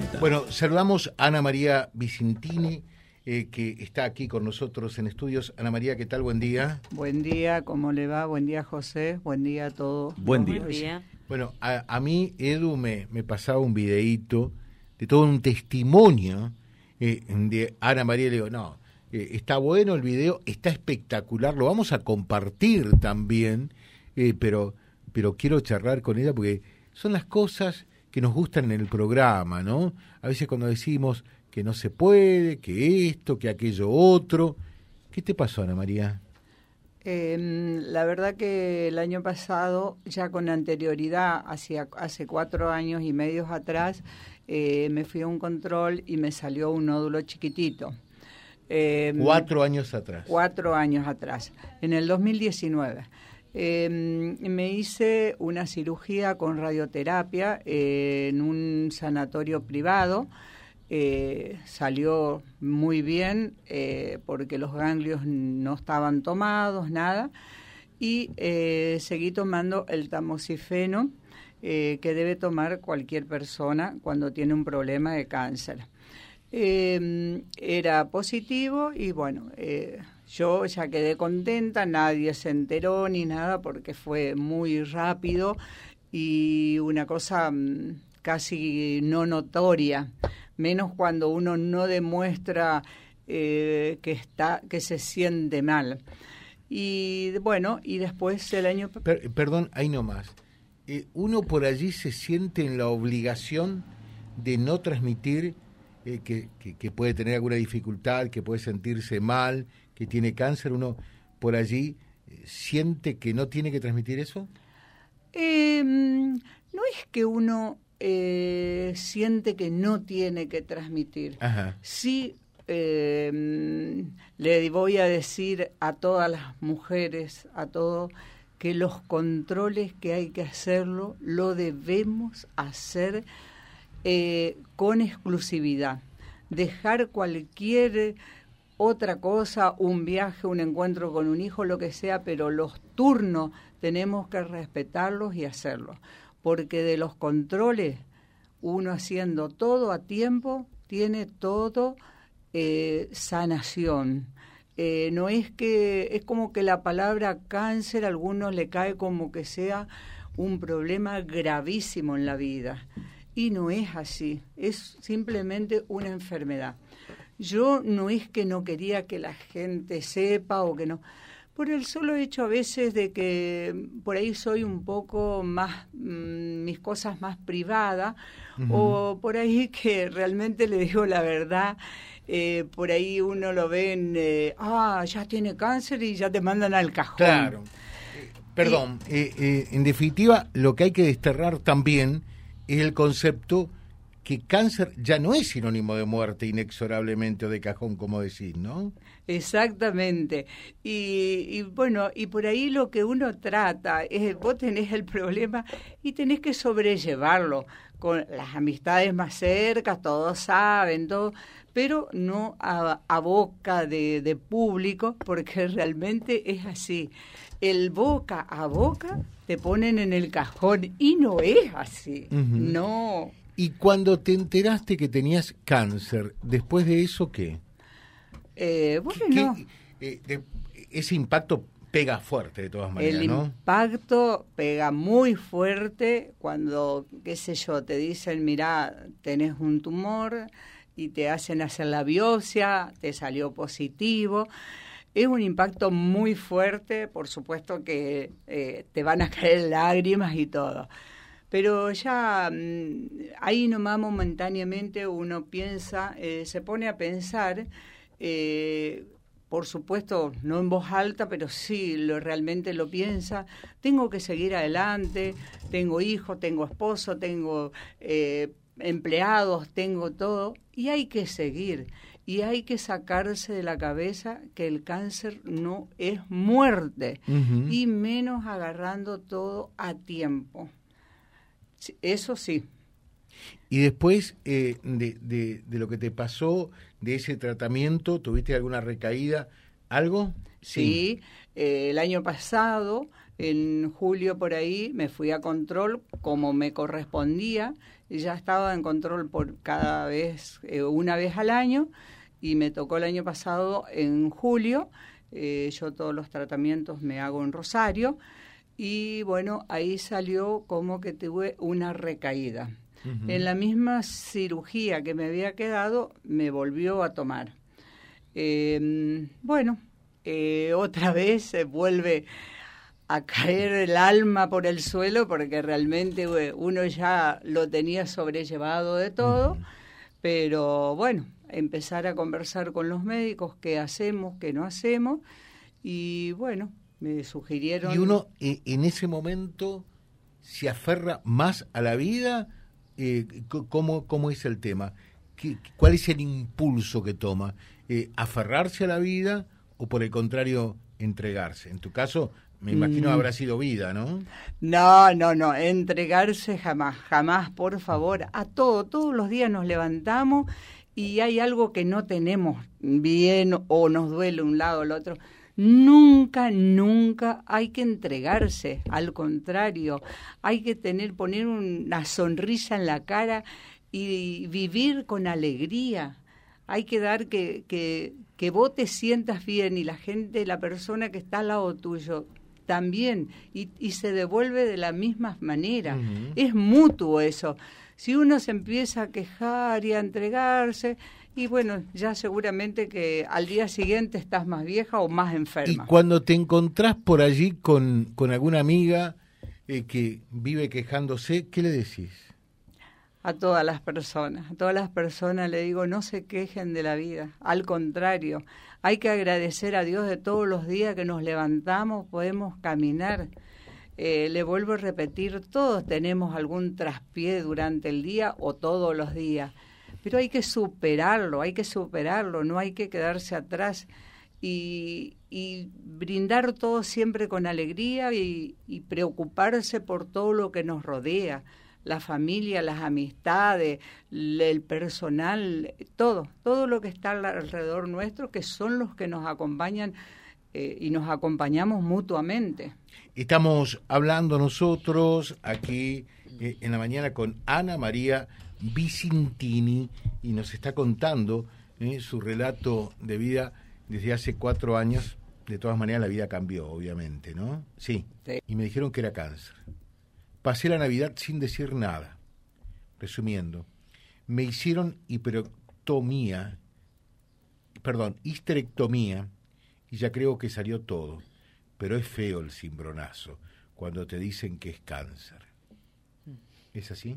cuenta. Bueno, saludamos a Ana María Vicentini, eh, que está aquí con nosotros en estudios. Ana María, ¿qué tal? Buen día. Buen día, ¿cómo le va? Buen día, José. Buen día a todos. Buen día. Buen día. Bueno, a, a mí Edu me, me pasaba un videíto de todo un testimonio eh, de Ana María. Le digo, no, eh, está bueno el video, está espectacular, lo vamos a compartir también, eh, pero, pero quiero charlar con ella porque son las cosas que nos gustan en el programa, ¿no? A veces cuando decimos que no se puede, que esto, que aquello otro. ¿Qué te pasó, Ana María? Eh, la verdad que el año pasado, ya con anterioridad, hacia, hace cuatro años y medios atrás, eh, me fui a un control y me salió un nódulo chiquitito. Eh, Cuatro años atrás. Cuatro años atrás, en el 2019. Eh, me hice una cirugía con radioterapia eh, en un sanatorio privado. Eh, salió muy bien eh, porque los ganglios no estaban tomados, nada. Y seguí tomando el tamoxifeno que debe tomar cualquier persona cuando tiene un problema de cáncer. Eh, era positivo y bueno, yo ya quedé contenta, nadie se enteró ni nada porque fue muy rápido y una cosa mm, casi no notoria, menos cuando uno no demuestra eh, que está, que se siente mal. Y bueno, y después el año Per- perdón, ahí nomás. Eh, uno por allí se siente en la obligación de no transmitir eh, que, que- que puede tener alguna dificultad, que puede sentirse mal, que tiene cáncer. Uno por allí eh, siente que no tiene que transmitir eso. Eh, no es que uno eh, siente que no tiene que transmitir. Ajá. Sí, eh, le voy a decir a todas las mujeres, a todos, que los controles que hay que hacerlo, lo debemos hacer eh, con exclusividad. Dejar cualquier otra cosa, un viaje, un encuentro con un hijo, lo que sea, pero los turnos tenemos que respetarlos y hacerlos. Porque de los controles, uno haciendo todo a tiempo, tiene todo eh, sanación. Eh, no es que, es como que la palabra cáncer a algunos le cae como que sea un problema gravísimo en la vida. Y no es así, es simplemente una enfermedad. Yo no es que no quería que la gente sepa o que no, por el solo hecho a veces de que por ahí soy un poco más, mm, mis cosas más privadas, o por ahí que realmente le digo la verdad, eh, por ahí uno lo ve en, eh, ah, ya tiene cáncer y ya te mandan al cajón. Claro. Eh, perdón, eh, eh, en definitiva, lo que hay que desterrar también es el concepto que cáncer ya no es sinónimo de muerte inexorablemente o de cajón, como decís, ¿no? Exactamente. Y, y bueno, y por ahí lo que uno trata es, vos tenés el problema y tenés que sobrellevarlo con las amistades más cercas, todos saben, todo, pero no a, a boca de, de público, porque realmente es así. El boca a boca te ponen en el cajón y no es así. No. Y cuando te enteraste que tenías cáncer, después de eso, ¿qué? Eh, ¿Qué- bueno. qué, eh, de- ese impacto pega fuerte de todas maneras, El ¿no? impacto pega muy fuerte cuando, qué sé yo, te dicen, mira, tenés un tumor y te hacen hacer la biopsia, te salió positivo. Es un impacto muy fuerte, por supuesto que eh, te van a caer lágrimas y todo. Pero ya mm, ahí nomás momentáneamente uno piensa, eh, se pone a pensar, eh, por supuesto, no en voz alta, pero sí lo, realmente lo piensa, tengo que seguir adelante, tengo hijos, tengo esposo, tengo empleados, tengo todo, y hay que seguir. Y hay que sacarse de la cabeza que el cáncer no es muerte, y menos agarrando todo a tiempo. Eso sí. Y después eh, de, de- de lo que te pasó, de ese tratamiento, ¿tuviste alguna recaída? ¿Algo? Sí, eh, el año pasado En julio por ahí me fui a control como me correspondía, ya estaba en control por cada vez, eh, una vez al año, y me tocó el año pasado en julio. Eh, yo todos los tratamientos me hago en Rosario y bueno, ahí salió como que tuve una recaída. En la misma cirugía que me había quedado, me volvió a tomar. Em, bueno, eh, otra vez se vuelve a caer el alma por el suelo porque realmente uno ya lo tenía sobrellevado de todo, pero bueno, empezar a conversar con los médicos, qué hacemos, qué no hacemos, y bueno, me sugirieron... Y uno eh, en ese momento se aferra más a la vida, eh, ¿cómo, ¿cómo es el tema? ¿Qué, ¿Cuál es el impulso que toma? Eh, ¿Aferrarse a la vida o por el contrario entregarse? En tu caso, me imagino mm. habrá sido vida, ¿no? No, no, no, entregarse jamás, jamás, por favor, a todo, todos los días nos levantamos y hay algo que no tenemos bien o nos duele un lado o el otro Nunca, nunca hay que entregarse, al contrario, hay que tener, poner una sonrisa en la cara y vivir con alegría. Hay que dar que, que, que vos te sientas bien y la gente, la persona que está al lado tuyo también, y, y se devuelve de la misma manera. Es mutuo eso. Si uno se empieza a quejar y a entregarse, y bueno, ya seguramente que al día siguiente estás más vieja o más enferma. Y cuando te encontrás por allí con, con alguna amiga eh, que vive quejándose, ¿qué le decís? A todas las personas, a todas las personas le digo, no se quejen de la vida, al contrario, hay que agradecer a Dios de todos los días que nos levantamos, podemos caminar. Eh, le vuelvo a repetir, todos tenemos algún traspié durante el día o todos los días pero hay que superarlo, hay que superarlo, no hay que quedarse atrás y, brindar todo siempre con alegría y, preocuparse por todo lo que nos rodea, la familia, las amistades, el personal, todo, todo lo que está alrededor nuestro, que son los que nos acompañan eh, y nos acompañamos mutuamente. Estamos hablando nosotros aquí eh, en la mañana con Ana María Vicintini y nos está contando eh, su relato de vida desde hace cuatro años. De todas maneras, la vida cambió, obviamente, ¿no? Sí. Y me dijeron que era cáncer. Pasé la Navidad sin decir nada. Resumiendo, me hicieron hiperectomía, perdón, histerectomía, y ya creo que salió todo. Pero es feo el cimbronazo cuando te dicen que es cáncer. ¿Es así?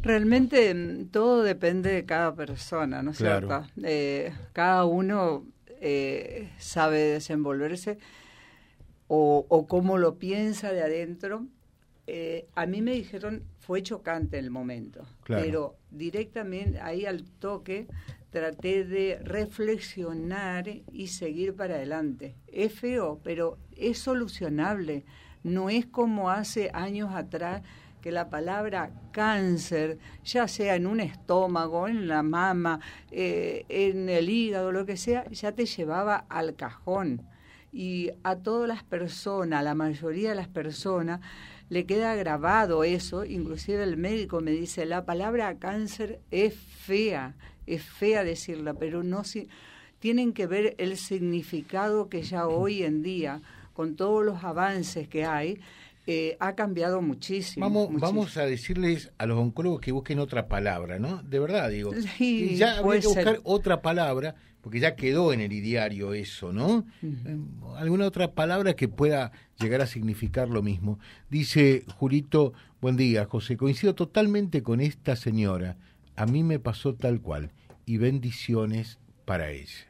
Realmente mm, todo depende de cada persona, ¿no es cierto? Eh, cada uno eh, sabe desenvolverse o, o, cómo lo piensa de adentro. Eh, a mí me dijeron, fue chocante el momento, pero directamente ahí al toque traté de reflexionar y seguir para adelante. Es feo, pero es solucionable. No es como hace años atrás que la palabra cáncer, ya sea en un estómago, en la mama, eh, en el hígado, lo que sea, ya te llevaba al cajón. Y a todas las personas, a la mayoría de las personas, le queda grabado eso, inclusive el médico me dice, la palabra cáncer es fea, es fea decirla, pero no si, tienen que ver el significado que ya hoy en día, con todos los avances que hay, eh, ha cambiado muchísimo vamos, vamos a decirles a los oncólogos que busquen otra palabra, ¿no? De verdad, digo. Sí, ya habría que buscar otra palabra, porque ya quedó en el ideario eso, ¿no? Eh, alguna otra palabra que pueda llegar a significar lo mismo. Dice Julito, buen día, José, coincido totalmente con esta señora. A mí me pasó tal cual. Y bendiciones para ella.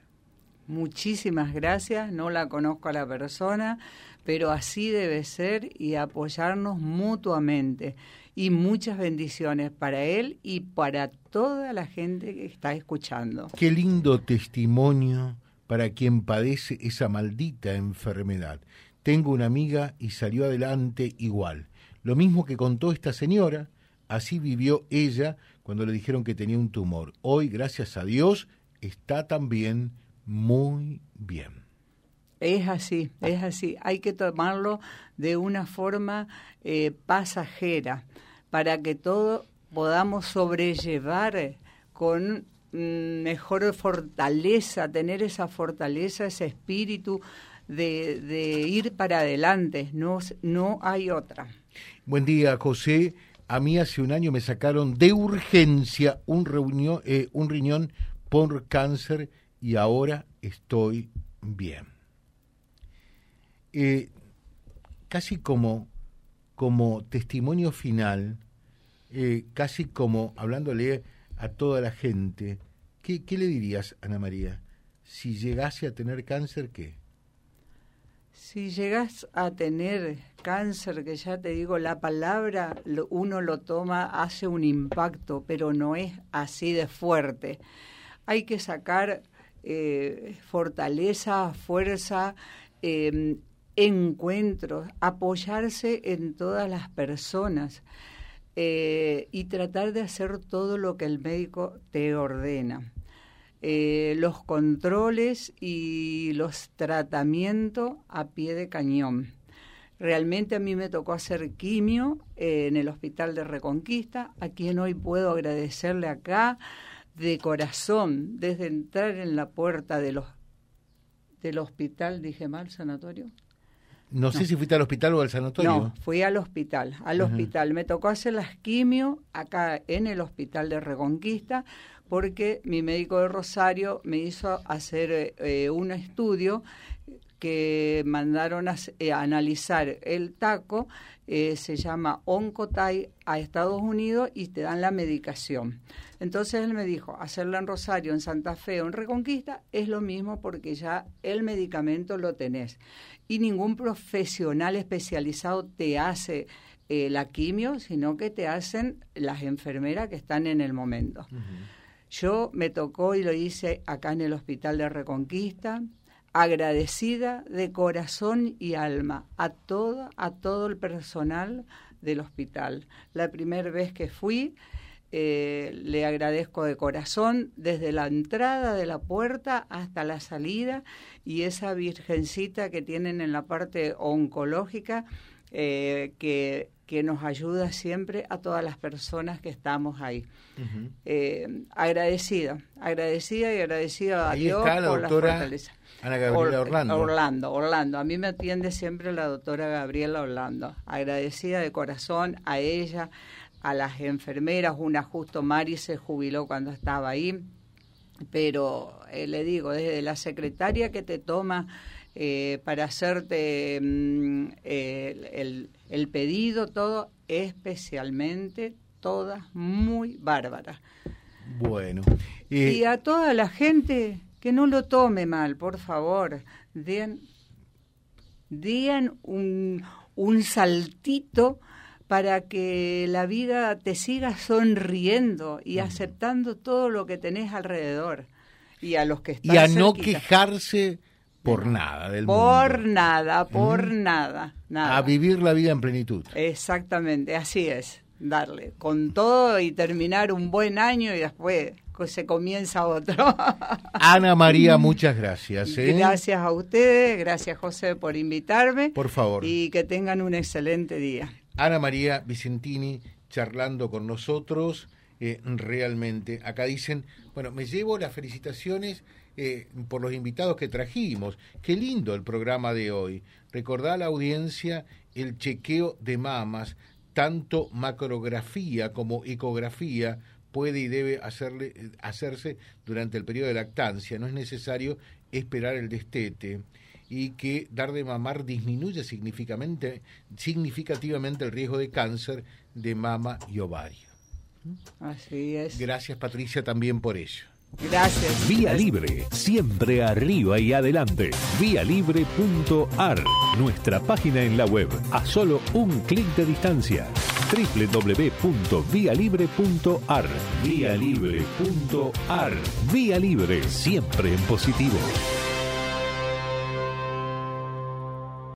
Muchísimas gracias, no la conozco a la persona, pero así debe ser y apoyarnos mutuamente. Y muchas bendiciones para él y para toda la gente que está escuchando. Qué lindo testimonio para quien padece esa maldita enfermedad. Tengo una amiga y salió adelante igual. Lo mismo que contó esta señora, así vivió ella cuando le dijeron que tenía un tumor. Hoy, gracias a Dios, está también muy bien. Es así, es así. Hay que tomarlo de una forma eh, pasajera para que todo podamos sobrellevar con mm, mejor fortaleza, tener esa fortaleza, ese espíritu de, ir para adelante. No, no hay otra. Buen día, José. A mí hace un año me sacaron de urgencia un, eh, riñón por cáncer y ahora estoy bien. Eh, casi como, como testimonio final, eh, casi como hablándole a toda la gente, ¿qué, ¿qué le dirías, Ana María? Si llegase a tener cáncer, ¿qué? Si llegas a tener cáncer, que ya te digo, la palabra uno lo toma, hace un impacto, pero no es así de fuerte. Hay que sacar eh, fortaleza, fuerza, em, encuentros, apoyarse en todas las personas eh, y tratar de hacer todo lo que el médico te ordena. Eh, los controles y los tratamientos a pie de cañón. Realmente a mí me tocó hacer quimio en el Hospital de Reconquista, a quien hoy puedo agradecerle acá de corazón, desde entrar en la puerta de los, del hospital, dije mal, sanatorio. No, sé si fuiste al hospital o al sanatorio. No, fui al hospital, al hospital. Me tocó hacer las quimio acá en el hospital de Reconquista porque mi médico de Rosario me hizo hacer eh, un estudio que mandaron a, eh, analizar el taco, eh, se llama Oncotai a Estados Unidos y te dan la medicación. Entonces él me dijo, hacerla en Rosario, en Santa Fe o en Reconquista es lo mismo porque ya el medicamento lo tenés. Y ningún profesional especializado te hace la quimio, sino que te hacen las enfermeras que están en el momento. Yo me tocó y lo hice acá en el Hospital de Reconquista, agradecida de corazón y alma a todo, a todo el personal del hospital. La primera vez que fui, eh, le agradezco de corazón desde la entrada de la puerta hasta la salida y esa virgencita que tienen en la parte oncológica eh, que que nos ayuda siempre a todas las personas que estamos ahí. Eh, agradecida, agradecida y agradecida a Dios por la fortaleza. Ana Gabriela Orlando. Orlando, Orlando. A mí me atiende siempre la doctora Gabriela Orlando. Agradecida de corazón a ella, a las enfermeras. Una justo Mari se jubiló cuando estaba ahí. Pero eh, le digo, desde la secretaria que te toma eh, para hacerte mm, el, el, pedido, todo, especialmente todas muy bárbaras. Bueno. y a toda la gente que no lo tome mal, por favor, den, den un, un saltito para que la vida te siga sonriendo y aceptando todo lo que tenés alrededor y a los que están y a no quejarse por nada del por nada, por nada, nada. A vivir la vida en plenitud. Exactamente, así es. Darle con todo y terminar un buen año y después se comienza otro. Ana María, muchas gracias. ¿eh? Gracias a ustedes, gracias José por invitarme. Por favor. Y que tengan un excelente día. Ana María Vicentini charlando con nosotros. Eh, realmente, acá dicen, bueno, me llevo las felicitaciones eh, por los invitados que trajimos. Qué lindo el programa de hoy. Recordá a la audiencia el chequeo de mamas, tanto macrografía como ecografía puede y debe hacerle, hacerse durante el periodo de lactancia. No es necesario esperar el destete y que dar de mamar disminuye significativamente, significativamente el riesgo de cáncer de mama y ovario. Así es. Gracias Patricia también por ello. Gracias. Vía Libre, siempre arriba y adelante. Vialibre.ar, nuestra página en la web, a solo un clic de distancia. www.vialibre.ar. Vialibre.ar. Vía Libre, siempre en positivo.